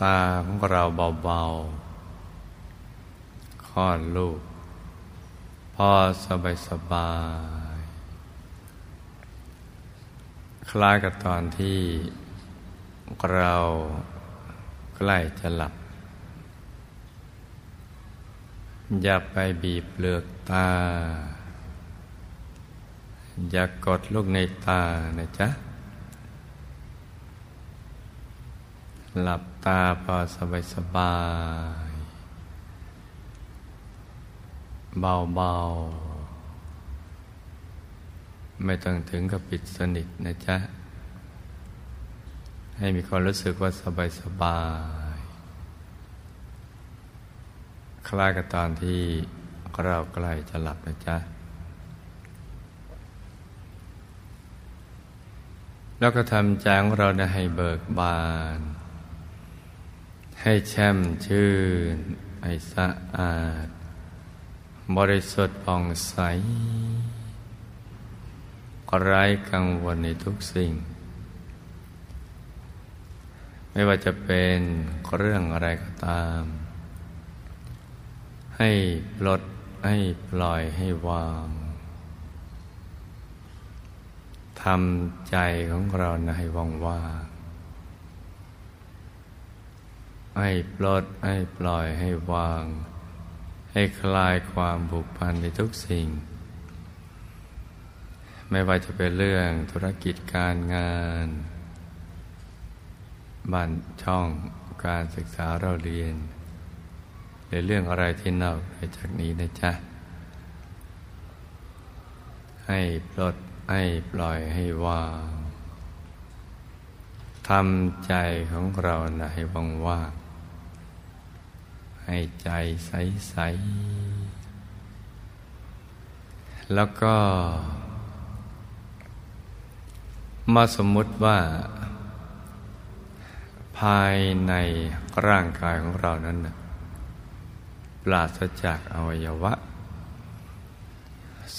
ตาของเราเบาๆคลอดลูก พอสบายสบาย คล้ายกับตอนที่เราใกล้จะหลับ อย่าไปบีบเปลือกตา อย่ากกดลูกในตานะจ๊ะ หลับตาพอสบายสบาย เบาๆไม่ต้องถึงกับปิดสนิทนะจ๊ะ ให้มีความรู้สึกว่าสบายสบาย คล้ายกับตอนที่เราใกล้จะหลับนะจ๊ะ แล้วก็ทำใจของเราให้เบิกบาน ให้แช่มชื่น ให้สะอาด บริสุทธิ์ผ่องใสไร้กังวลในทุกสิ่ง ไม่ว่าจะเป็นเรื่องอะไรก็ตาม ให้ปลดให้ปล่อยให้วางทำใจของเรานะให้ว่างว่าง ให้ปลดให้ปล่อยให้วาง ให้คลายความผูกพันในทุกสิ่ง ไม่ว่าจะเป็นเรื่องธุรกิจการงานบ้านช่องการศึกษาเราเรียนหรือเรื่องอะไรที่นอกไปจากนี้นะจ๊ะ ให้ปลดให้ปล่อยให้วางทำใจของเรานะให้ว่างว่าง ให้ใจใส ๆ แล้วก็ มาสมมุติว่า ภายในร่างกายของเรานั้นนะปราศจากอวัยวะ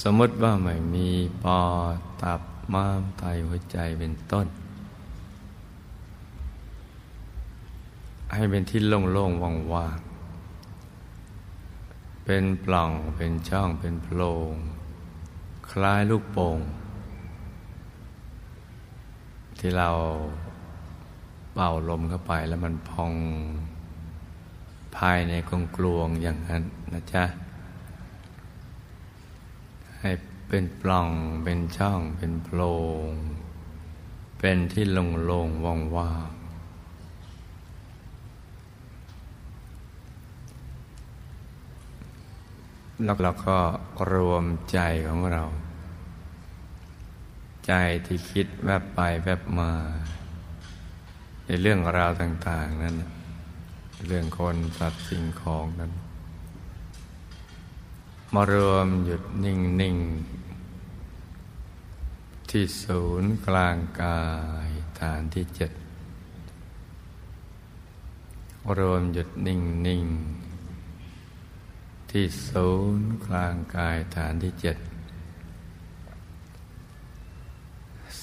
สมมติว่าไม่มีปอดตับม้ามไตหัวใจเป็นต้น ให้เป็นที่โล่งๆว่างๆ เป็นปล่องเป็นช่องเป็นโพรงคล้ายลูกโป่งที่เราเป่าลมเข้าไปแล้วมันพองภายในกงกลวงอย่างนั้นนะจ๊ะ ให้เป็นปล่องเป็นช่องเป็นโพรงเป็นที่ลงลงว่างว่าง แล้วเราก็รวมใจของเรา ใจที่คิดแวบไปแวบมา ในเรื่องราวต่าง ๆ นั้น เรื่องคนสัตว์สิ่งของนั้น มารวมหยุดนิ่งนิ่งที่ศูนย์กลางกายฐานที่เจ็ดรวมหยุดนิ่งนิ่ง ที่ศูนย์กลางกายฐานที่เจ็ด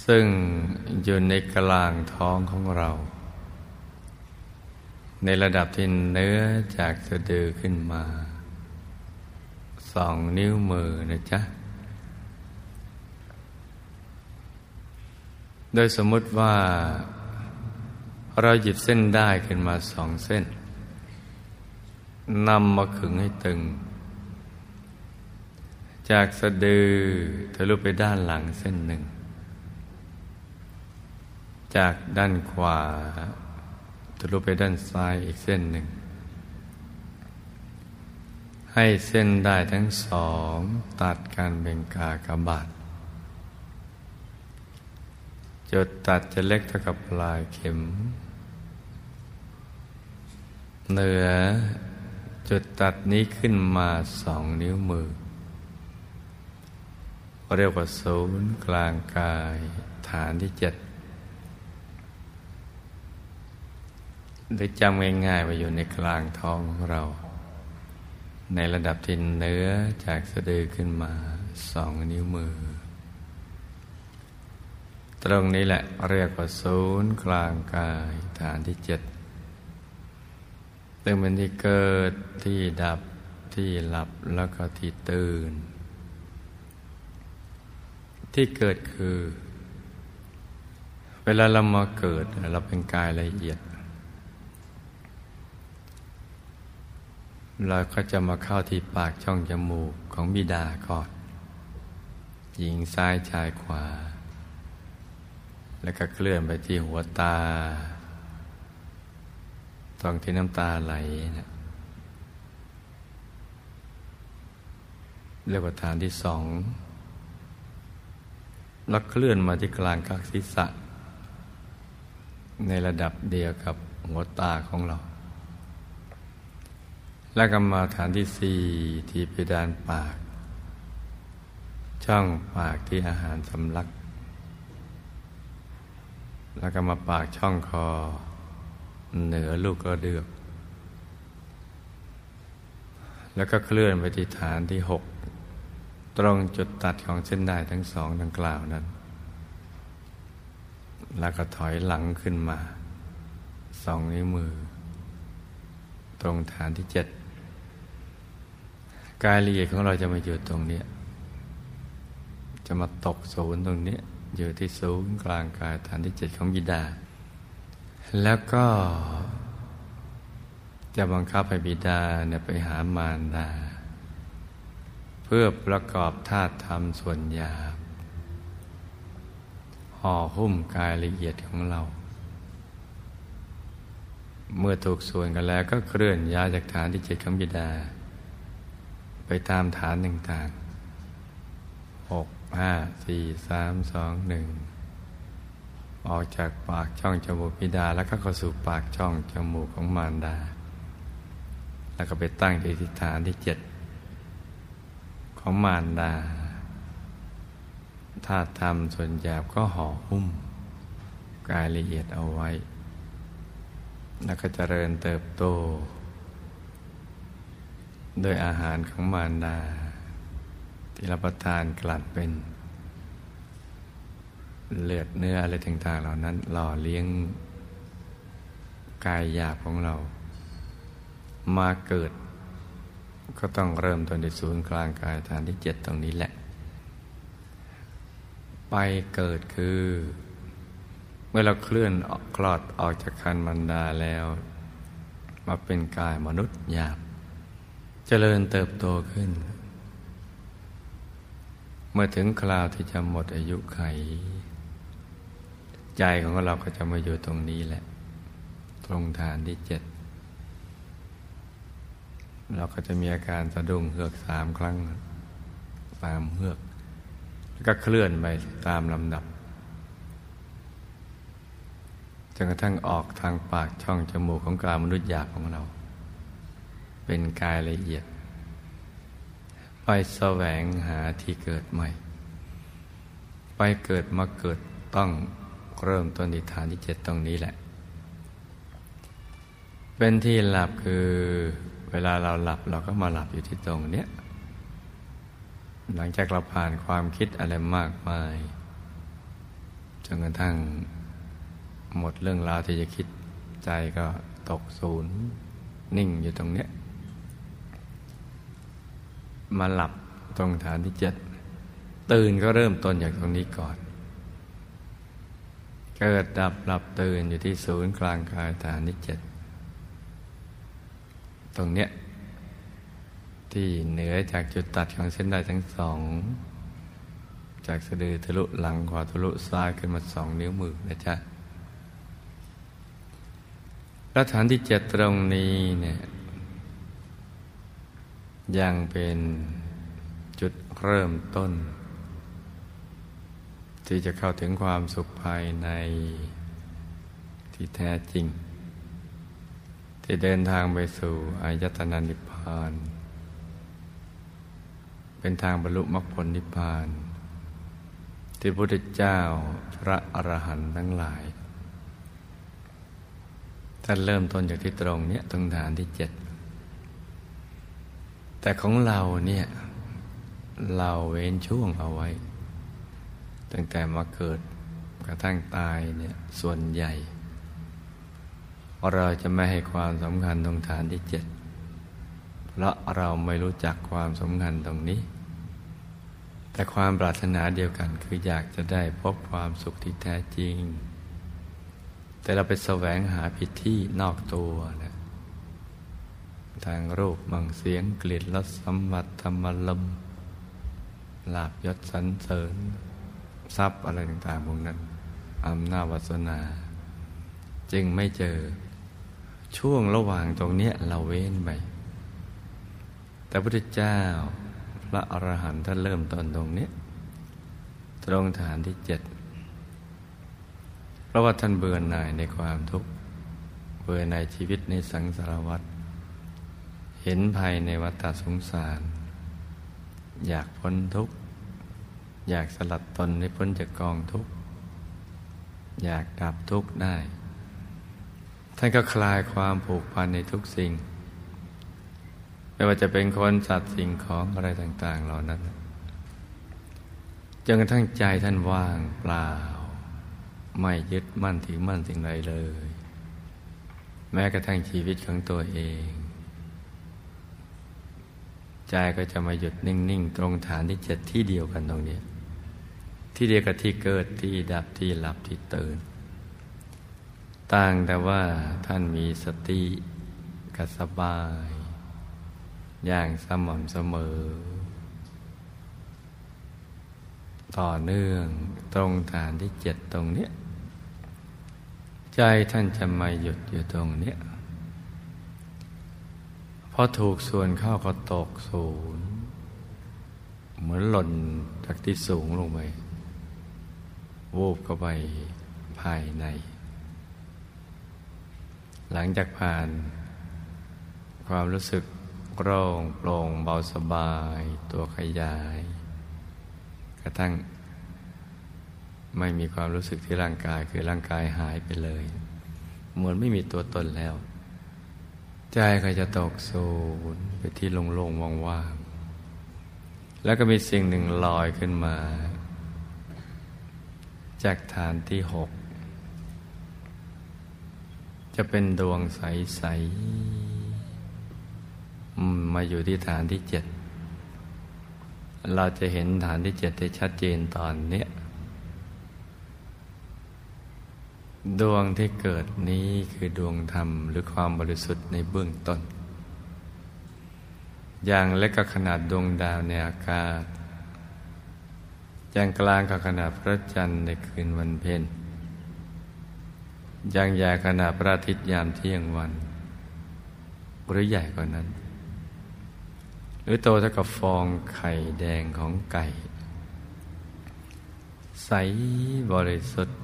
ซึ่งอยู่ในกลางท้องของเรา ในระดับที่เนื้อจากสะดือขึ้นมาสองนิ้วมือนะจ๊ะ โดยสมมติว่า เราหยิบเส้นได้ขึ้นมาสองเส้น นำมาขึงให้ตึง จากสะดือทะลุไปด้านหลังเส้นหนึ่ง จากด้านขวาทะลุไปด้านซ้ายอีกเส้นหนึ่ง ให้เส้นได้ทั้งสองตัดการเบ่งกากบาทจุดตัดจะเล็กเท่ากับปลายเข็ม เหนือ จุดตัดนี้ขึ้นมาสองนิ้วมือ เรียกว่าศูนย์กลางกายฐานที่เจ็ดหรือจำง่ายๆว่าอยู่ในกลางท้องของเรา ในระดับที่เนื้อจากสะดือขึ้นมาสองนิ้วมือ ตรงนี้แหละเรียกว่าศูนย์กลางกายฐานที่เจ็ด ตึงเป็นที่เกิดที่ดับที่หลับแล้วก็ที่ตื่น ที่เกิดคือ เวลาเรามาเกิดเราเป็นกายละเอียด เราก็จะมาเข้าที่ปากช่องจมูกของบิดาก่อนหญิงซ้ายชายขวา แล้วก็เคลื่อนไปที่หัวตา ตรงที่น้ำตาไหลนะเรียกว่าฐานที่สองแล้วเคลื่อนมาที่กลางกักศีรษะ ในระดับเดียวกับหัวตาของเรา และกรรมาฐานที่สี่ที่เพดานปาก ช่องปากที่อาหารสำลัก แล้วก็มาปากช่องคอ เหนือลูกกระเดือก แล้วก็เคลื่อนไปที่ฐานที่หกตรงจุดตัดของเส้นได้ทั้งสองดังกล่าวนั้น แล้วก็ถอยหลังขึ้นมา สองนิ้วมือ ตรงฐานที่เจ็ดกายละเอียดของเราจะมาอยู่ตรงนี้ จะมาตกศูนย์ตรงนี้ อยู่ที่ศูนย์กลางกายฐานที่เจ็ดของบิดา แล้วก็จะบังคับให้บิดาเนี่ยไปหามารดา เพื่อประกอบธาตุธรรมส่วนหยาบห่อหุ้มกายละเอียดของเรา เมื่อถูกส่วนกันแล้วก็เคลื่อนย้ายจากฐานที่เจ็ดของบิดา ไปตามฐานต่างๆหกห้าสี่สามสองหนึ่ง ออกจากปากช่องจมูกพิดา แล้วก็เข้าสู่ปากช่องจมูกของมารดา แล้วก็ไปตั้งที่ทิศฐานที่เจ็ดของมารดาธาตุธรรมส่วนหยาบก็ห่อหุ้ม กายละเอียดเอาไว้ แล้วก็เจริญเติบโตโดยอาหารของมารดา ที่รับประทานกลัดเป็น เลือดเนื้ออะไรต่าง ๆ เหล่านั้น หล่อเลี้ยงกายหยาบของเรา มาเกิด ก็ต้องเริ่มต้นในศูนย์กลางกายฐานที่เจ็ดตรงนี้แหละ ไปเกิดคือ เมื่อเราเคลื่อนออกคลอดออกจากคันมันดาแล้ว มาเป็นกายมนุษย์หยาบเจริญเติบโตขึ้น เมื่อถึงคราวที่จะหมดอายุไข ใจของเราก็จะมาอยู่ตรงนี้แหละ ตรงฐานที่เจ็ด เราก็จะมีอาการสะดุ้งเฮือกสามครั้งตามเฮือก แล้วก็เคลื่อนไปตามลำดับจนกระทั่งออกทางปากช่องจมูกของกามนุษย์หยาบของเรา เป็นกายละเอียด ไปแสวงหาที่เกิดใหม่ ไปเกิดมาเกิดต้อง เริ่มต้นที่ฐานที่เจ็ดตรงนี้แหละ เป็นที่หลับคือเวลาเราหลับเราก็มาหลับอยู่ที่ตรงเนี้ยหลังจากเราผ่านความคิดอะไรมากมายจนกระทั่งหมดเรื่องราวที่จะคิดใจก็ตกศูนย์ นิ่งอยู่ตรงเนี้ยมาหลับตรงฐานที่เจ็ดตื่นก็เริ่มต้นจากตรงนี้ก่อน เกิดดับหลับตื่นอยู่ที่ศูนย์กลางกายฐานที่เจ็ดตรงเนี้ยที่เหนือจากจุดตัดของเส้นได้ทั้งสอง จากสะดือทะลุหลังขวาทะลุซ้ายขึ้นมาสองนิ้วมือนะจ๊ะแล้วฐานที่เจ็ดตรงนี้เนี่ยยังเป็นจุดเริ่มต้น ที่จะเข้าถึงความสุขภายในที่แท้จริง ที่เดินทางไปสู่อายตนะนิพพาน เป็นทางบรรลุมรรคผลนิพพาน ที่พระพุทธเจ้าพระอรหันต์ทั้งหลายท่านเริ่มต้นจากที่ตรงเนี้ยตรงฐานที่เจ็ดแต่ของเราเนี่ย เราเว้นช่วงเอาไว้ ตั้งแต่มาเกิดกระทั่งตายเนี่ยส่วนใหญ่ เราจะไม่ให้ความสำคัญตรงฐานที่เจ็ดเพราะเราไม่รู้จักความสำคัญตรงนี้ แต่ความปรารถนาเดียวกันคืออยากจะได้พบความสุขที่แท้จริง แต่เราไปแสวงหาผิดที่นอกตัวนะทางรูปมังเสียงกลิ่นรสสัมผัสธรรมลมลาบยศสันเสริญ ทรัพย์อะไรต่างๆพวกนั้นอำนาจวาสนา จึงไม่เจอช่วงระหว่างตรงนี้เราเว้นไป แต่พระพุทธเจ้า พระอรหันต์ท่านเริ่มต้นตรงนี้ ตรงฐานที่เจ็ดเพราะว่าท่านเบื่อหน่ายในความทุกข์ เบื่อหน่ายชีวิตในสังสารวัฏเห็นภัยในวัฏสงสาร อยากพ้นทุกข์ อยากสลัดตนให้พ้นจากกองทุกข์อยากดับทุกข์ได้ ท่านก็คลายความผูกพันในทุกสิ่ง ไม่ว่าจะเป็นคนสัตว์สิ่งของอะไรต่าง ๆ เหล่านั้นจนกระทั่งใจท่านว่างเปล่า ไม่ยึดมั่นถือมั่นสิ่งใดเลย แม้กระทั่งชีวิตของตัวเอง ใจก็จะมาหยุดนิ่ง ๆ ตรงฐานที่เจ็ดที่เดียวกันตรงนี้ ที่เดียวกับที่เกิดที่ดับที่หลับที่ตื่น ต่างแต่ว่าท่านมีสติกัสบาย อย่างสม่ำเสมอ ต่อเนื่องตรงฐานที่เจ็ดตรงเนี้ยใจท่านจะมาหยุดอยู่ตรงเนี้ยพอถูกส่วนเข้าก็ตกศูนย์เหมือนหล่นจากที่สูงลงไป วูบเข้าไปภายใน หลังจากผ่าน ความรู้สึกโล่งโปร่งเบาสบาย ตัวขยาย กระทั่ง ไม่มีความรู้สึกที่ร่างกายคือร่างกายหายไปเลย เหมือนไม่มีตัวตนแล้ว ใจก็จะตกสูญไปที่โล่งๆว่างๆแล้วก็มีสิ่งหนึ่งลอยขึ้นมา จากฐานที่หกจะเป็นดวงใส ๆ มาอยู่ที่ฐานที่เจ็ดเราจะเห็นฐานที่เจ็ดได้ชัดเจนตอนเนี้ยดวงที่เกิดนี้คือดวงธรรมหรือความบริสุทธิ์ในเบื้องต้น อย่างเล็กก็ขนาดดวงดาวในอากาศ อย่างกลางก็ขนาดพระจันทร์ในคืนวันเพ็ญอย่างใหญ่ขนาดพระอาทิตย์ยามเที่ยงวัน หรือใหญ่กว่านั้น หรือโตเท่ากับฟองไข่แดงของไก่ ใสบริสุทธิ์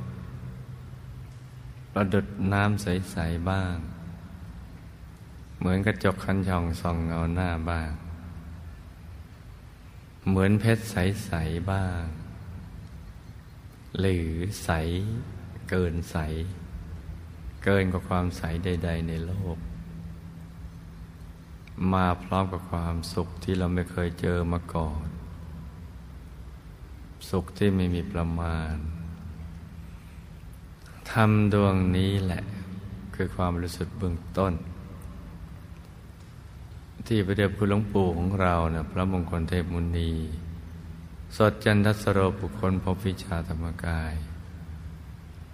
ประดุดน้ำใส ๆ บ้าง เหมือนกระจกคันช่องส่องเงาหน้าบ้าง เหมือนเพชรใส ๆ บ้าง หรือใสเกินใส เกินกว่าความใสใด ๆ ในโลก มาพร้อมกับความสุขที่เราไม่เคยเจอมาก่อน สุขที่ไม่มีประมาณธรรมดวงนี้แหละ คือความรู้สึกเบื้องต้น ที่พระเดชคุณหลวงปู่ของเรานะพระมงคลเทพมุนีสดจันทสโรบุคคลพบวิชาธรรมกาย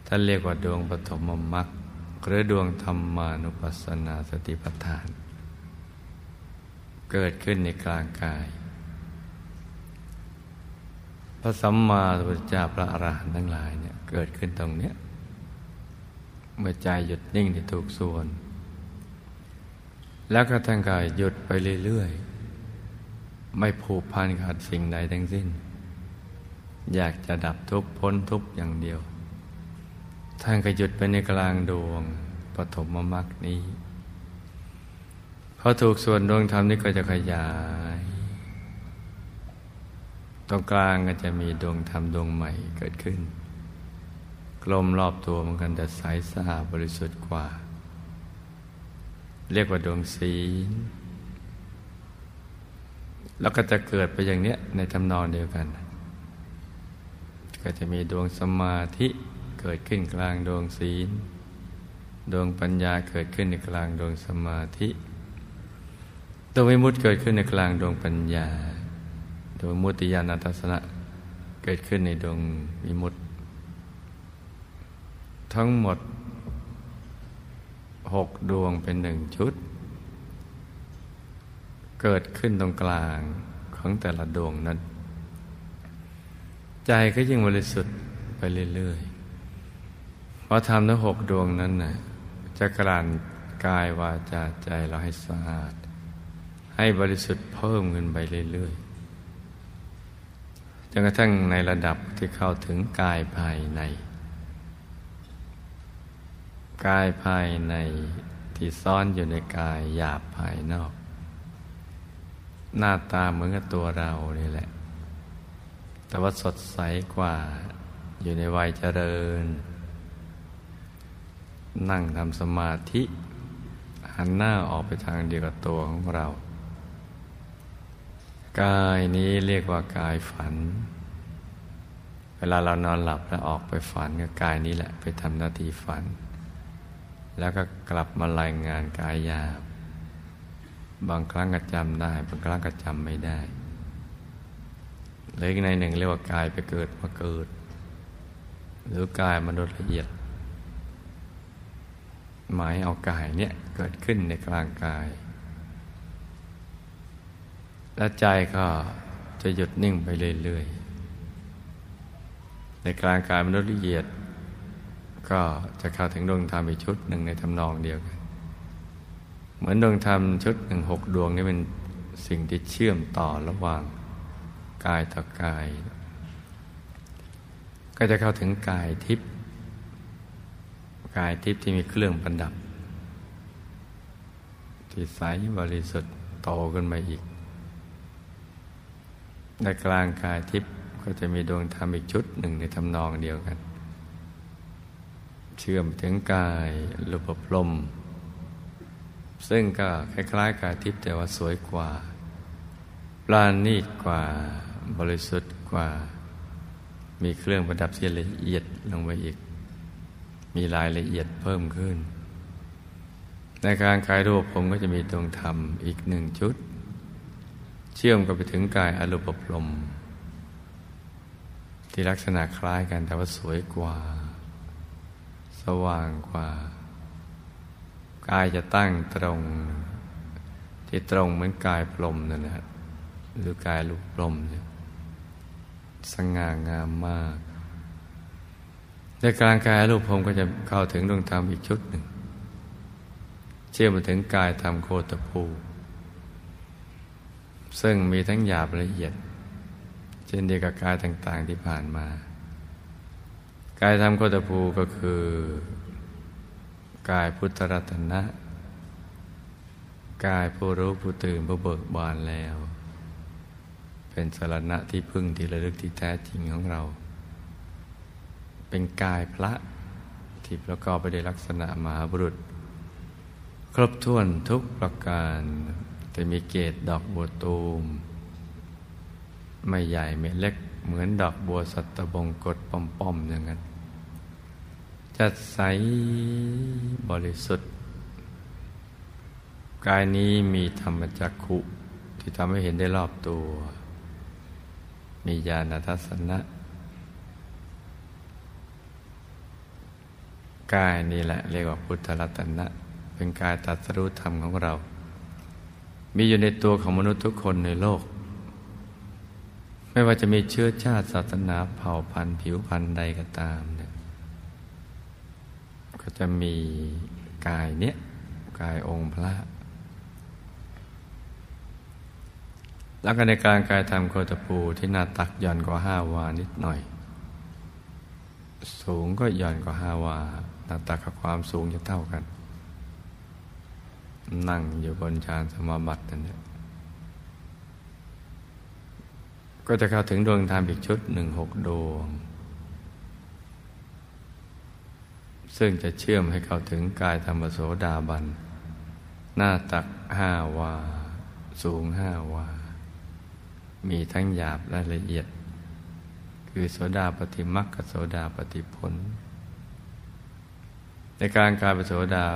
ท่านเรียกว่าดวงปฐมมรรคหรือดวงธรรมานุปัสสนาสติปัฏฐาน เกิดขึ้นในกลางกาย พระสัมมาสัมพุทธเจ้าพระอรหันต์ทั้งหลายเนี่ยเกิดขึ้นตรงเนี้ยเมื่อใจหยุดนิ่งในถูกส่วน แล้วก็ทั้งกายหยุดไปเรื่อยๆ ไม่ผูกพันกับสิ่งใดทั้งสิ้น อยากจะดับทุกข์พ้นทุกข์อย่างเดียว ท่านก็หยุดไปในกลางดวงปฐมมรรคนี้พอถูกส่วนดวงธรรมนี้ก็จะขยาย ตรงกลางก็จะมีดวงธรรมดวงใหม่เกิดขึ้น กลมรอบตัวเหมือนกันแต่ใสสะอาดบริสุทธิ์กว่า เรียกว่าดวงศีล แล้วก็จะเกิดไปอย่างเนี้ยในทำนองเดียวกัน ก็จะมีดวงสมาธิเกิดขึ้นกลางดวงศีล ดวงปัญญาเกิดขึ้นในกลางดวงสมาธิดวงวิมุตติเกิดขึ้นในกลางดวงปัญญา ดวงมุติญาณทัศนะเกิดขึ้นในดวงวิมุตติ ทั้งหมด หกดวงเป็นหนึ่งชุด เกิดขึ้นตรงกลางของแต่ละดวงนั้น ใจก็ยิ่งบริสุทธิ์ไปเรื่อยๆเพราะทำทั้งหกดวงนั้นนะ่ะจะกลั่นกายวาจาใจเราให้สะอาด ให้บริสุทธิ์เพิ่มขึ้นไปเรื่อยๆจนกระทั่งในระดับที่เข้าถึงกายภายใน กายภายในที่ซ่อนอยู่ในกายหยาบภายนอก หน้าตาเหมือนกับตัวเรานี่แหละ แต่ว่าสดใสกว่าอยู่ในวัยเจริญ นั่งทำสมาธิหันหน้าออกไปทางเดียวกับตัวของเรา กายนี้เรียกว่ากายฝัน เวลาเรานอนหลับแล้วออกไปฝันก็กายนี้แหละไปทำหน้าที่ฝัน แล้วก็กลับมารายงานกายยาบบางครั้งก็จำได้ บางครั้งก็จำไม่ได้หรือในหนึ่งเรียกว่ากายไปเกิดมาเกิด หรือกายมนุษย์ละเอียด หมายเอากายเนี่ยเกิดขึ้นในกลางกาย แล้วใจก็จะหยุดนิ่งไปเรื่อยๆในกลางกายมนุษย์ละเอียด ก็จะเข้าถึงดวงธรรมอีกชุดหนึ่งในทำนองเดียวกัน เหมือนดวงธรรมชุดหนึ่งหกดวงนี่เป็นสิ่งที่เชื่อมต่อระหว่างกายต่อกาย ก็จะเข้าถึงกายทิพย์กายทิพย์ที่มีเครื่องประดับ ที่ใสบริสุทธิ์โตขึ้นมาอีก ในกลางกายทิพย์ก็จะมีดวงธรรมอีกชุดหนึ่งในทำนองเดียวกัน เชื่อมถึงกายรูปพรม ซึ่งก็คล้ายๆกายทิพย์แต่ว่าสวยกว่า ปราณีตกว่าบริสุทธิ์กว่า มีเครื่องประดับที่ละเอียดลงไปอีก มีรายละเอียดเพิ่มขึ้น ในการกายรูปผมก็จะมีดวงธรรมอีกหนึ่งชุด เชื่อมกันไปถึงกายอรูปพรมที่ลักษณะคล้ายกันแต่ว่าสวยกว่า สว่างกว่า กายจะตั้งตรง ที่ตรงเหมือนกายพรมนั่นแหละหรือกายลูกพรมเนี่ยสง่างามมากในกลางกายรูปพรมก็จะเข้าถึงดวงธรรมอีกชุดหนึ่ง เชื่อมไปถึงกายธรรมโคตภูซึ่งมีทั้งหยาบละเอียด เช่นเดียวกับกายต่าง ๆที่ผ่านมา กายธรรมโคตภูก็คือ กายพุทธรัตนะ กายผู้รู้ผู้ตื่นผู้เบิกบานแล้ว เป็นสารณะที่พึ่งที่ระลึกที่แท้จริงของเรา เป็นกายพระที่ประกอบไปด้วยลักษณะมหาบุรุษ ครบถ้วนทุกประการแต่มีเกตดอกบัวตูม ไม่ใหญ่ไม่เล็กเหมือนดอกบัวสัตบงกฎป้อมๆอย่างนั้น จัดใสบริสุทธิ์ กายนี้มีธรรมจักขุที่ทำให้เห็นได้รอบตัว มีญาณทัศนะ กายนี้แหละเรียกว่าพุทธรัตนะ เป็นกายตัดสรุธรรมของเรา มีอยู่ในตัวของมนุษย์ทุกคนในโลก ไม่ว่าจะมีเชื้อชาติศาสนาเผ่าพันธุ์ผิวพันธุ์ใดก็ตามน ก็จะมีกายเนี้ยกายองค์พระ แล้วก็ในการกายทำโคตปูที่หน้าตักย่อนกว่าห้าวานิดหน่อย สูงก็ย่อนกว่าห้าวาหน้าตักกับความสูงจะเท่ากัน นั่งอยู่บนฌานสมาบัตินั่นเนี่ยก็จะเข้าถึงดวงธรรมอีกชุดหนึ่งหกดวง ซึ่งจะเชื่อมให้เขาถึงกายธรรมโสดาบัน หน้าตักห้าวา สูงห้าวา มีทั้งหยาบและละเอียด คือโสดาปฏิมักกับโสดาปฏิผล ในการกายเป็นโสดา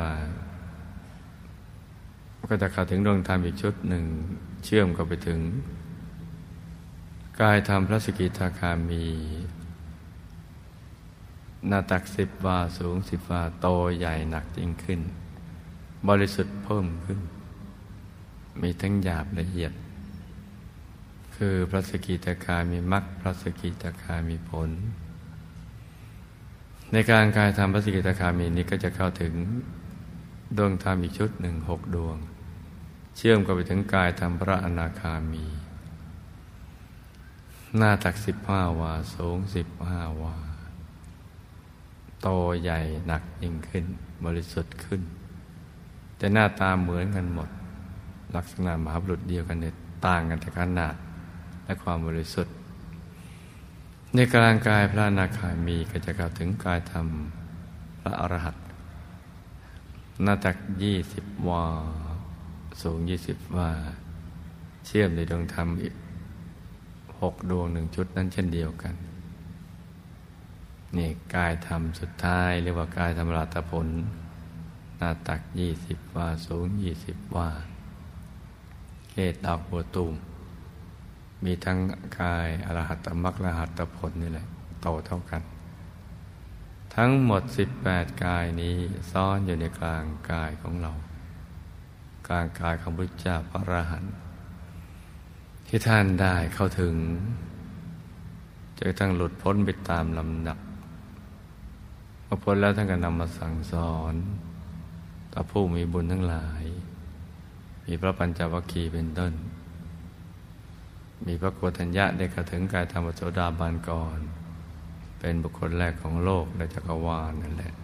ก็จะเข้าถึงดวงธรรมอีกชุดหนึ่ง เชื่อมก็ไปถึง กายธรรมพระสกิทาคามี หน้าตักสิบวาสูงสิบวาโตใหญ่หนักยิ่งขึ้น บริสุทธิ์เพิ่มขึ้น มีทั้งหยาบละเอียด คือพระสกิทาคามีมรรคพระสกิทาคามีผล ในการกายธรรมพระสกิทาคามีนี้ก็จะเข้าถึงดวงธรรมอีกชุดหนึ่งหกดวง เชื่อมกันไปถึงกายธรรมพระอนาคามี หน้าตักสิบห้าวาสูงสิบห้าวา โตใหญ่หนักยิ่งขึ้น บริสุทธิ์ขึ้น แต่หน้าตาเหมือนกันหมด ลักษณะมหาบุรุษเดียวกันเนี่ยต่างกันแต่ขนาดและความบริสุทธิ์ ในกลางกายพระนาคามีก็จะกล่าวถึงกายธรรมพระอรหันต์หน้าตักยี่สิบวาสูงยี่สิบวาเชื่อมในดวงธรรมหกดวงหนึ่งชุดนั้นเช่นเดียวกัน นี่กายธรรมสุดท้ายเรียกว่ากายธรรมราตผล หน้าตักยี่สิบวาสูงยี่สิบวาเกตดอกบัวตูม มีทั้งกายอรหัตมรรคอรหัตผลนี่แหละ โตเท่ากัน ทั้งหมดสิบแปดกายนี้ซ่อนอยู่ในกลางกายของเรา กลางกายของพระเจ้าพระอรหันต์ที่ท่านได้เข้าถึงจะทั้งหลุดพ้นไปตามลำดับ พอพ้นแล้วท่านก็นำมาสั่งสอนต่อผู้มีบุญทั้งหลาย มีพระปัญจวัคคีย์เป็นต้น มีพระโกฏัญญะได้เข้าถึงกายธรรมโสดาบันก่อน เป็นบุคคลแรกของโลกในจักรวาลนั่นแหละ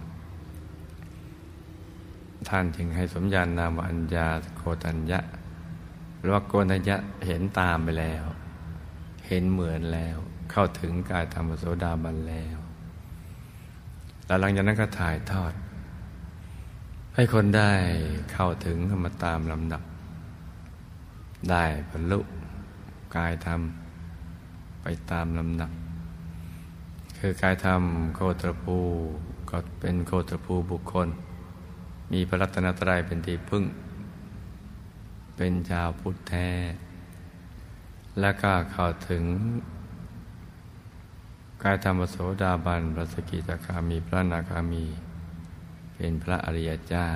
ท่านจึงให้สมญานนามอัญญาโกฏัญญะหรือว่าโกนัญญะเห็นตามไปแล้ว เห็นเหมือนแล้ว เข้าถึงกายธรรมโสดาบันแล้ว แล้วหลังจากนั้นก็ถ่ายทอด ให้คนได้เข้าถึงมาตามลำดับ ได้บรรลุกายธรรม ไปตามลำดับ คือกายธรรมโคตรภูก็เป็นโคตรภูบุคคล มีพระรัตนตรัยเป็นที่พึ่ง เป็นชาวพุทธแท้ แล้วก็เข้าถึง กายธรรมโสดาบันพระสกิตาคามีพระนาคามี เป็นพระอริยเจ้า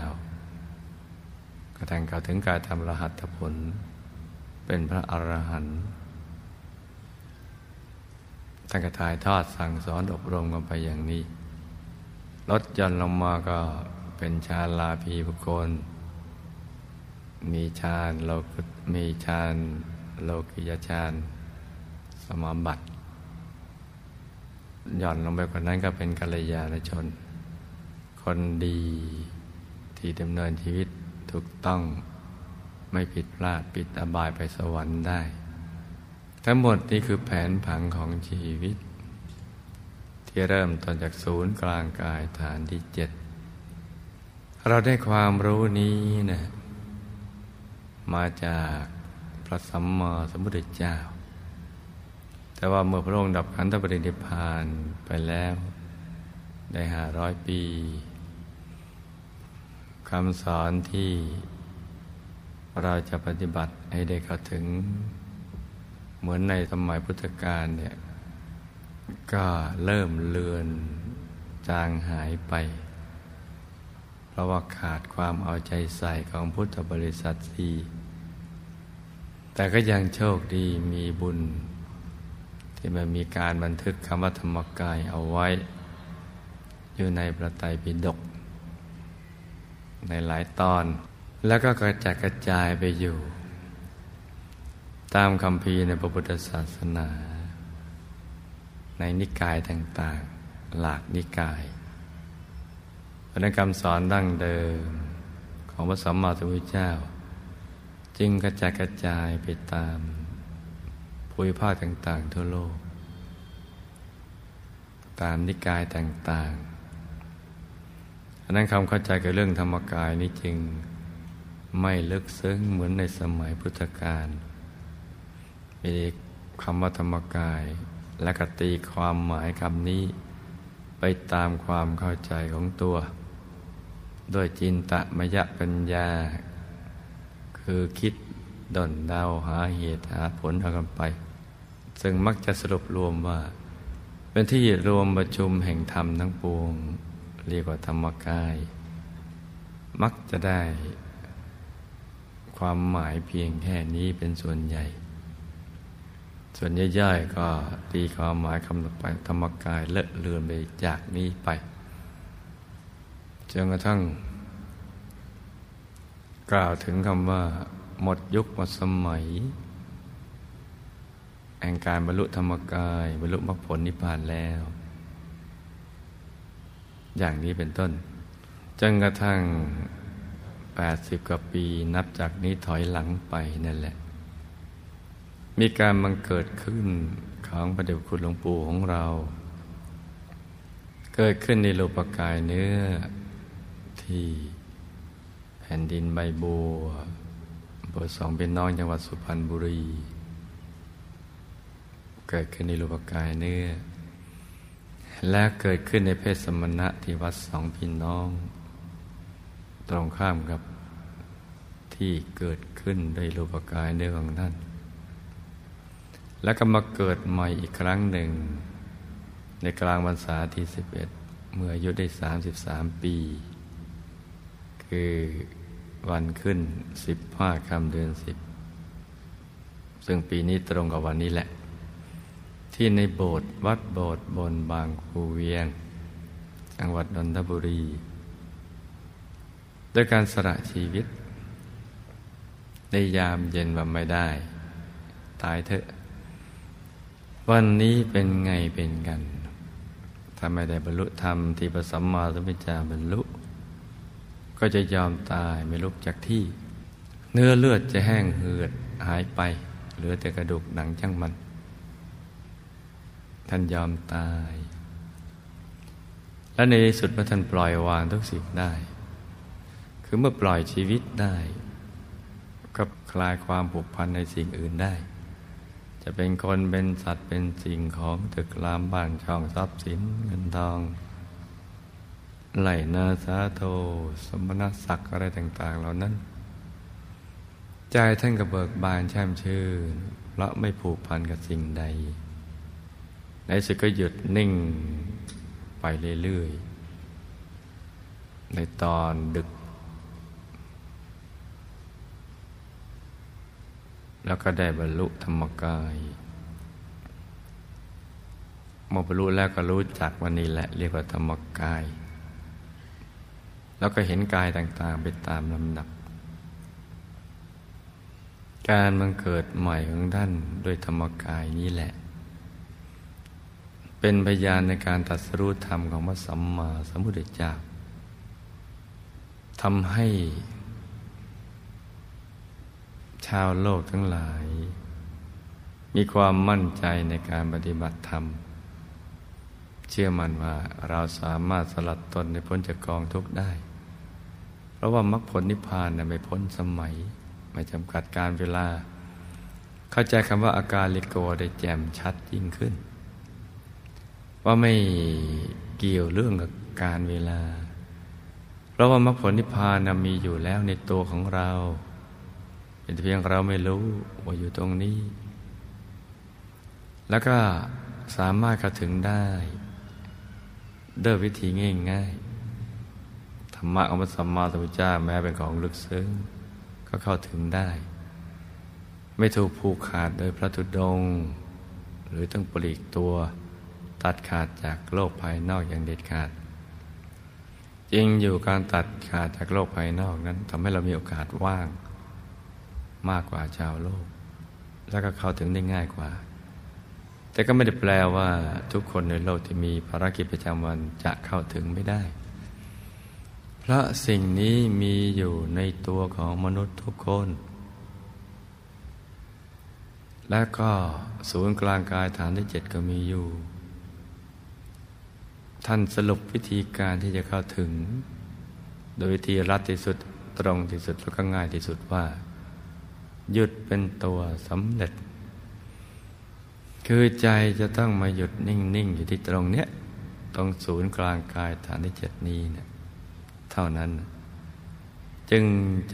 กระทั่งเข้าถึงกายธรรมรหัตผล เป็นพระอรหันต์ท่านกระถ่ายทอดสั่งสอนอบรมกันไปอย่างนี้ลดย่อนลงมาก็เป็นชาลาภีบุคคล มีฌานโลกมีฌานโลกิยฌานสมาบัติ หย่อนลงไปกว่านั้นก็เป็นกัลยาณชน คนดีที่ดำเนินชีวิตถูกต้องไม่ผิดพลาดปิดอบายไปสวรรค์ได้ ทั้งหมดนี่คือแผนผังของชีวิต ที่เริ่มต้นจากศูนย์กลางกายฐานที่เจ็ดเราได้ความรู้นี้นะมาจากพระสัมมาสัมพุทธเจ้า แต่ว่าเมื่อพระองค์ดับขันธปรินิพานไปแล้ว ได้ห้าร้อยปีคำสอนที่เราจะปฏิบัติให้ได้เข้าถึง เหมือนในสมัยพุทธกาลเนี่ยก็เริ่มเลือนจางหายไป เพราะว่าขาดความเอาใจใส่ของพุทธบริษัทสี่แต่ก็ยังโชคดีมีบุญ ที่มันมีการบันทึกคำว่าธรรมกายเอาไว้ อยู่ในประไตรปิฎกในหลายตอน แล้วก็กระจายกระจายไปอยู่ ตามคำพีในพระพุทธศาสนา ในนิกายต่างๆ หลากนิกายพระกรรมสอนดั้งเดิม ของพระสัมมาสัมพุทธเจ้า จึงกระจายกระจายไปตาม ภูมิภาคต่าง ๆ ทั่วโลก ตามนิกายต่าง ๆ อันนั้นคำเข้าใจกับเรื่องธรรมกายนี้จึงไม่ลึกซึ้งเหมือนในสมัยพุทธกาลมีคำว่าธรรมกาย และกตีความหมายคำนี้ ไปตามความเข้าใจของตัวด้วยจินตมยปัญญา คือคิดดนเดาหาเหตุหาผลเอากันไป ซึ่งมักจะสรุปรวมว่า เป็นที่รวมประชุมแห่งธรรมทั้งปวง เรียกว่าธรรมกาย มักจะได้ ความหมายเพียงแค่นี้เป็นส่วนใหญ่ ส่วนย่อยๆก็ตีความหมายคำต่อไปธรรมกายเลอะเลือนไปจากนี้ไปจนกระทั่ง กล่าวถึงคำว่า หมดยุคหมดสมัย แห่งการบรรลุธรรมกาย บรรลุมรรคผลนิพพานแล้ว อย่างนี้เป็นต้น จนกระทั่งแปดสิบกว่าปีนับจากนี้ถอยหลังไปนั่นแหละ มีการบังเกิดขึ้นของพระเดชคุณหลวงปู่ของเรา เกิดขึ้นในโลปกายเนื้อที่แผ่นดินใบบัวอำเภอสองเป็นน้องจังหวัดสุพรรณบุรี เกิดขึ้นในรูปกายเนื้อ และเกิดขึ้นในเพศสมณะที่วัดสองพี่น้อง ตรงข้ามกับที่เกิดขึ้นในรูปกายเนื้อของท่าน แล้วก็มาเกิดใหม่อีกครั้งหนึ่ง ในกลางวันษาที่สิบเอ็ดเมื่ออายุได้สามสิบสามปี คือวันขึ้นสิบห้าคำเดือนสิบซึ่งปีนี้ตรงกับวันนี้แหละ ที่ในโบสถ์วัดโบสถ์บนบางคูเวียง จังหวัดนนทบุรี ด้วยการสละชีวิต ในยามเย็นว่าไม่ได้ ตายเถอะ วันนี้เป็นไงเป็นกันถ้าไม่ได้บรรลุธรรมที่พระสัมมาสัมพุทธเจ้าบรรลุ ก็จะยอมตายไม่ลุกจากที่ เนื้อเลือดจะแห้งเหือดหายไป เหลือแต่กระดูกหนังช่างมัน ท่านยอมตาย และในที่สุดเมื่อท่านปล่อยวางทุกสิ่งได้ คือเมื่อปล่อยชีวิตได้ ก็คลายความผูกพันในสิ่งอื่นได้ จะเป็นคนเป็นสัตว์เป็นสิ่งของตึกรามบ้านช่องทรัพย์สินเงินทองไหลนาสาโท สมณศักดิ์อะไรต่าง ๆ เหล่านั้น ใจท่านก็เบิกบานแช่มชื่นเพราะไม่ผูกพันกับสิ่งใด ในสุดก็หยุดนิ่งไปเรื่อยๆ ในตอนดึก แล้วก็ได้บรรลุธรรมกายเมื่อบรรลุแล้วก็รู้จักวันนี้แหละเรียกว่าธรรมกาย แล้วก็เห็นกายต่างๆ ไปตามลำดับ การมันเกิดใหม่ของท่านโดยธรรมกายนี้แหละ เป็นพยานในการตัดสรุธรรมของพระสัมมาสัมพุทธเจ้าทำให้ ชาวโลกทั้งหลาย มีความมั่นใจในการปฏิบัติธรรม เชื่อมั่นว่าเราสามารถสลัดตนในพ้นจากกองทุกข์ได้ เพราะว่ามรรคผลนิพพานไม่พ้นสมัย ไม่จำกัดการเวลา เข้าใจคำว่าอาการลิโกได้แจ่มชัดยิ่งขึ้น ว่าไม่เกี่ยวเรื่องกับการเวลา เพราะว่ามรรคผลนิพพานมีอยู่แล้วในตัวของเรา เป็นเพียงเราไม่รู้ว่าอยู่ตรงนี้ แล้วก็สามารถเข้าถึงได้ด้วยวิธีง่ายๆธรรมะของพระสัมมาสัมพุทธเจ้าแม้เป็นของลึกซึ้งก็เข้าถึงได้ ไม่ถูกผูกขาดโดยพระธุดง หรือต้องปลีกตัว ตัดขาดจากโลกภายนอกอย่างเด็ดขาด จริงอยู่การตัดขาดจากโลกภายนอกนั้นทำให้เรามีโอกาสว่าง มากกว่าชาวโลก แล้วก็เข้าถึงได้ง่ายกว่า แต่ก็ไม่ได้แปลว่าทุกคนในโลกที่มีภารกิจประจำวันจะเข้าถึงไม่ได้ เพราะสิ่งนี้มีอยู่ในตัวของมนุษย์ทุกคนและก็ศูนย์กลางกายฐานที่เจ็ดก็มีอยู่ ท่านสรุปวิธีการที่จะเข้าถึง โดยวิธีรัดที่สุดตรงที่สุดแล้วก็ง่ายที่สุดว่า หยุดเป็นตัวสำเร็จ คือใจจะต้องมาหยุดนิ่ง ๆ อยู่ที่ตรงเนี้ยตรงศูนย์กลางกายฐานที่เจ็ดนี้เนี่ยเท่านั้น จึง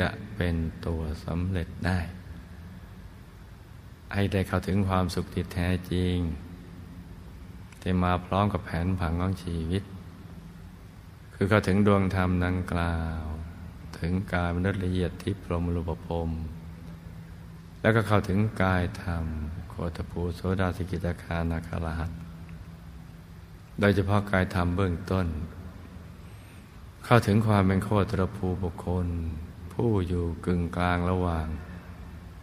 จะเป็นตัวสำเร็จได้ ให้ได้เข้าถึงความสุขที่แท้จริง ที่มาพร้อมกับแผนผังของชีวิต คือเข้าถึงดวงธรรมดังกล่าว ถึงกายมนุษย์ละเอียดที่พรหมรูปภพแล้วก็เข้าถึงกายธรรมโคตภูโสดาสิกิตาคานาคาราหัตโดยเฉพาะกายธรรมเบื้องต้น เข้าถึงความเป็นโคตรภูบุคคล ผู้อยู่กึ่งกลางระหว่าง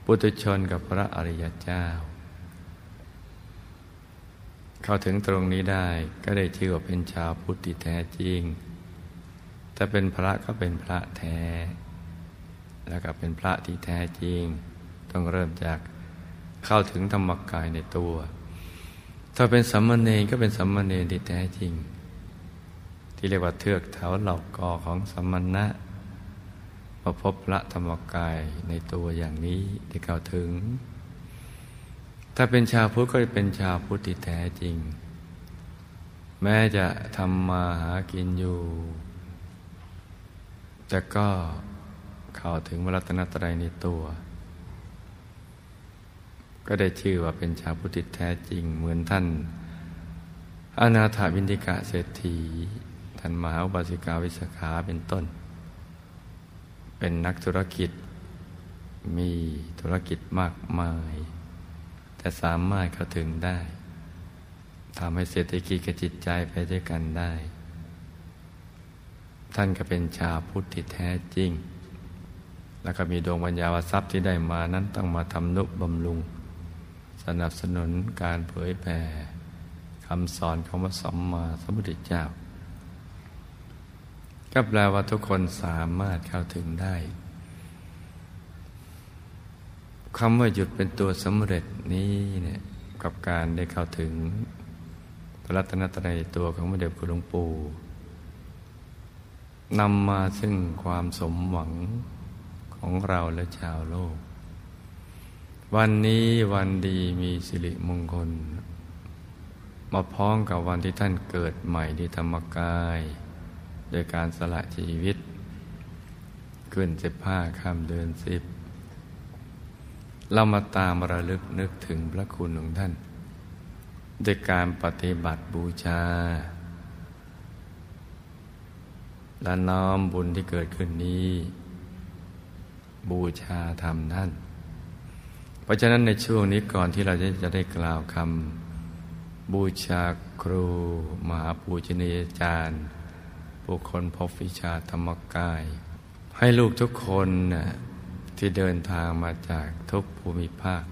ปุถุชนกับพระอริยเจ้า เข้าถึงตรงนี้ได้ก็ได้ชื่อว่าเป็นชาวพุทธิแท้จริง ถ้าเป็นพระก็เป็นพระแท้ แล้วก็เป็นพระที่แท้จริง ต้องเริ่มจากเข้าถึงธรรมกายในตัว ถ้าเป็นสัมมาเนก็เป็นสัมมาเนที่แท้จริง ที่เรียกว่าเทือกเถาเหล่ากอของสัมมณะมาพบพระธรรมกายในตัวอย่างนี้ที่เข้าถึง ถ้าเป็นชาวพุทธก็เป็นชาวพุทธที่แท้จริง แม้จะทำมาหากินอยู่ แต่ก็เข้าถึงมรรตนตรัยในตัว ก็ได้ชื่อว่าเป็นชาวพุทธิแท้จริง เหมือนท่าน อนาถาบินติกะเศรษฐีท่านมหาบาสิกาวิสขาเป็นต้น เป็นนักธุรกิจมีธุรกิจมากมาย แต่สามารถเข้าถึงได้ทำให้เศรษฐกิจกับจิตใจไปด้วยกันได้ ท่านก็เป็นชาวพุทธที่แท้จริง แล้วก็มีดวงวิญญาณทรัพย์ที่ได้มานั้นต้องมาทำนุบำรุง สนับสนุนการเผยแผ่คำสอนของพระสัมมาสัมพุทธเจ้า ก็แปลว่าทุกคนสามารถเข้าถึงได้ คำว่าหยุดเป็นตัวสำเร็จนี้เนี่ยกับการได้เข้าถึงพระรัตนตรัยตัวของพระเดชคุณหลวงปู่นำมาซึ่งความสมหวังของเราและชาวโลก วันนี้วันดีมีสิริมงคล มาพ้องกับวันที่ท่านเกิดใหม่ที่ธรรมกาย โดยการสละชีวิต ขึ้นสิบห้าค่ำเดือนสิบ เรามาตามระลึกนึกถึงพระคุณของท่านโดยการปฏิบัติบูชา และน้อมบุญที่เกิดขึ้นนี้ บูชาธรรมท่าน เพราะฉะนั้นในช่วงนี้ก่อนที่เราจะได้กล่าวคำบูชาครู มหาปูชนียาจารย์บุคคลพบวิชาธรรมกาย ให้ลูกทุกคน ที่เดินทางมาจากทุกภูมิภาค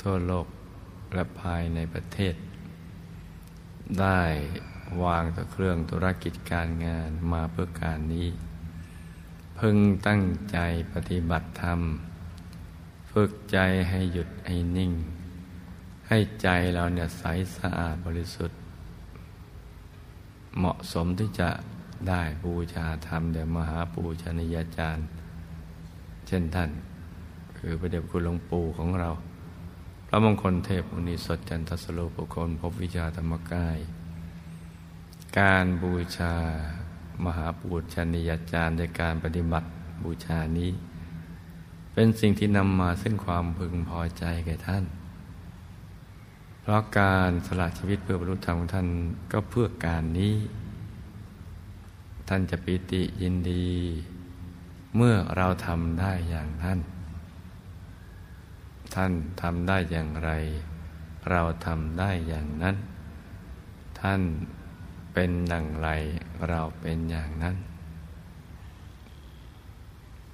ทั่วโลกและภายในประเทศ ได้วางตัวเครื่องธุรกิจการงานมาเพื่อการนี้ พึงตั้งใจปฏิบัติธรรม ฝึกใจให้หยุดให้นิ่ง ให้ใจเราเนี่ยใสสะอาดบริสุทธิ์ เหมาะสมที่จะได้บูชาธรรมเดมหาปูชนียาจารย์ เช่นท่าน คือพระเดชคุณหลวงปู่ของเรา พระมงคลเทพอุนิสดจันทสโลปุคลพบวิชาธรรมกาย การบูชามหาปูชนียาจารย์ในการปฏิบัติบูชานี้ เป็นสิ่งที่นำมาซึ่งความพึงพอใจแก่ท่าน เพราะการสละชีวิตเพื่อบรรลุธรรมของท่านก็เพื่อการนี้ ท่านจะปิติยินดี เมื่อเราทำได้อย่างท่าน ท่านทำได้อย่างไร เราทำได้อย่างนั้น ท่านเป็นดังไร เราเป็นอย่างนั้น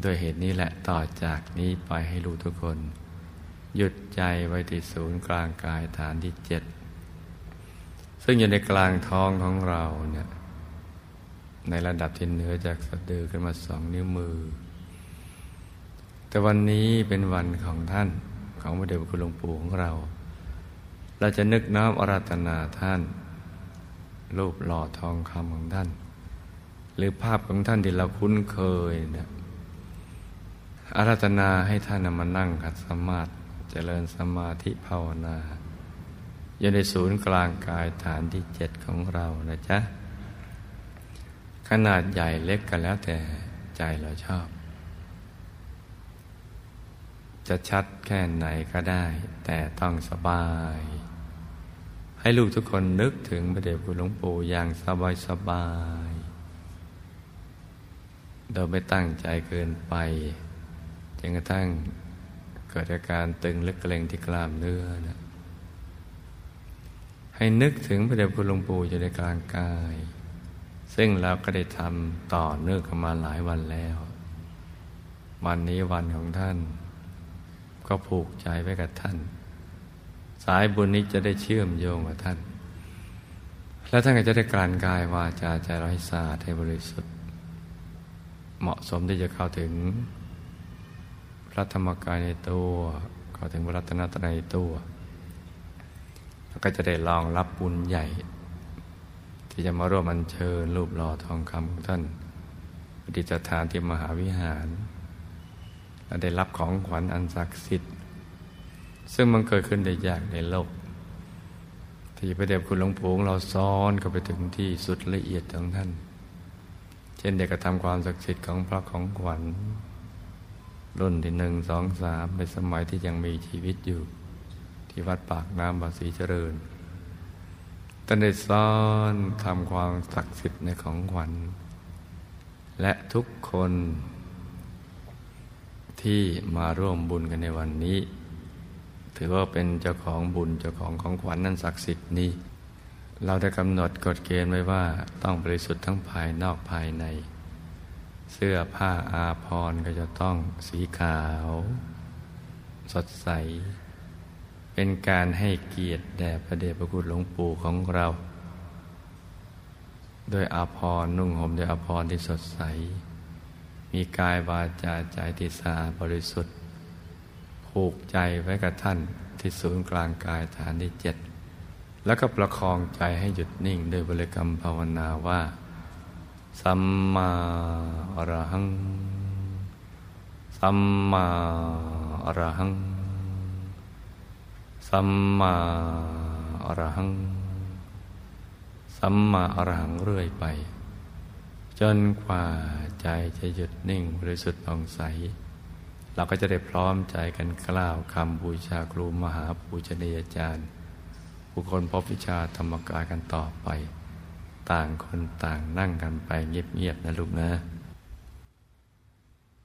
โดยเหตุนี้แหละต่อจากนี้ไปให้รู้ทุกคน หยุดใจไว้ที่ศูนย์กลางกายฐานที่เจ็ดซึ่งอยู่ในกลางท้องของเราเนี่ย ในระดับที่เหนือจากสะดือขึ้นมาสองนิ้วมือ แต่วันนี้เป็นวันของท่านของพระเดชพระคุณหลวงปู่ของเรา เราจะนึกน้อมอาราธนาท่าน รูปหล่อทองคำของท่าน หรือภาพของท่านที่เราคุ้นเคยนี่ยอาราธนาให้ท่านมานั่งขัดสมาธิเจริญสมาธิภาวนาอยู่ในศูนย์กลางกายฐานที่เจ็ดของเรานะจ๊ะ ขนาดใหญ่เล็กกันแล้วแต่ใจเราชอบ จะชัดแค่ไหนก็ได้ แต่ต้องสบาย ให้ลูกทุกคนนึกถึงพระเดชคุณหลวงปู่อย่างสบายสบายโดยไม่ตั้งใจเกินไปจนกระทั่งเกิดอาการตึงและเกร็งที่กล้ามเนื้อนะให้นึกถึงพระเดชคุณหลวงปู่อยู่ในกลางกาย ซึ่งเราก็ได้ทำต่อเนื่องกันมาหลายวันแล้ว วันนี้วันของท่าน ก็ผูกใจไว้กับท่าน สายบุญนี้จะได้เชื่อมโยงกับท่าน แล้วท่านก็จะได้การกายวาจาใจร้อยสาให้บริสุทธิ์ เหมาะสมที่จะเข้าถึงพระธรรมกายในตัวเข้าถึงพระรัตนตรัยในตัวแล้วก็จะได้ลองรับบุญใหญ่ ที่จะมาร่วมอัญเชิญรูปหล่อทองคำของท่านปฏิจฐานที่มหาวิหาร และได้รับของขวัญอันศักดิ์สิทธิ์ ซึ่งมันเกิดขึ้นได้ยากในโลก ที่พระเดชคุณหลวงปู่เราซ้อนเข้าไปถึงที่สุดละเอียดของท่าน เช่นเด็กกระทำความศักดิ์สิทธิ์ของพระของขวัญ รุ่นที่หนึ่งสองสามในสมัยที่ยังมีชีวิตอยู่ ที่วัดปากน้ำบาสีเจริญ ท่านได้ซ้อนทำความศักดิ์สิทธิ์ในของขวัญ และทุกคนที่มาร่วมบุญกันในวันนี้ ถือว่าเป็นเจ้าของบุญเจ้าของของขวัญนั้นศักดิ์สิทธิ์นี้เราได้กำหนดกฎเกณฑ์ไว้ว่าต้องบริสุทธิ์ทั้งภายนอกภายใน เสื้อผ้าอาภรณ์ก็จะต้องสีขาว สดใส เป็นการให้เกียรติแด่พระเดชพระคุณหลวงปู่ของเรา โดยอาภรณ์นุ่งห่มด้วยอาภรณ์ที่สดใส มีกายวาจาใจที่สะอาดบริสุทธิ์ ผูกใจไว้กับท่านที่ศูนย์กลางกายฐานที่เจ็ดแล้วก็ประคองใจให้หยุดนิ่งด้วยบริกรรมภาวนาว่า สัมมาอรหัง สัมมาอรหัง สัมมาอรหัง สัมมาอรหังเรื่อยไป จนกว่าใจจะหยุดนิ่งบริสุทธิ์ผ่องใส เราก็จะได้พร้อมใจกันกล่าวคำบูชาครูมหาปูชนียาจารย์ผู้คนพบวิชาธรรมกายกันต่อไป ต่างคนต่างนั่งกันไปเงียบๆนะลูกนะ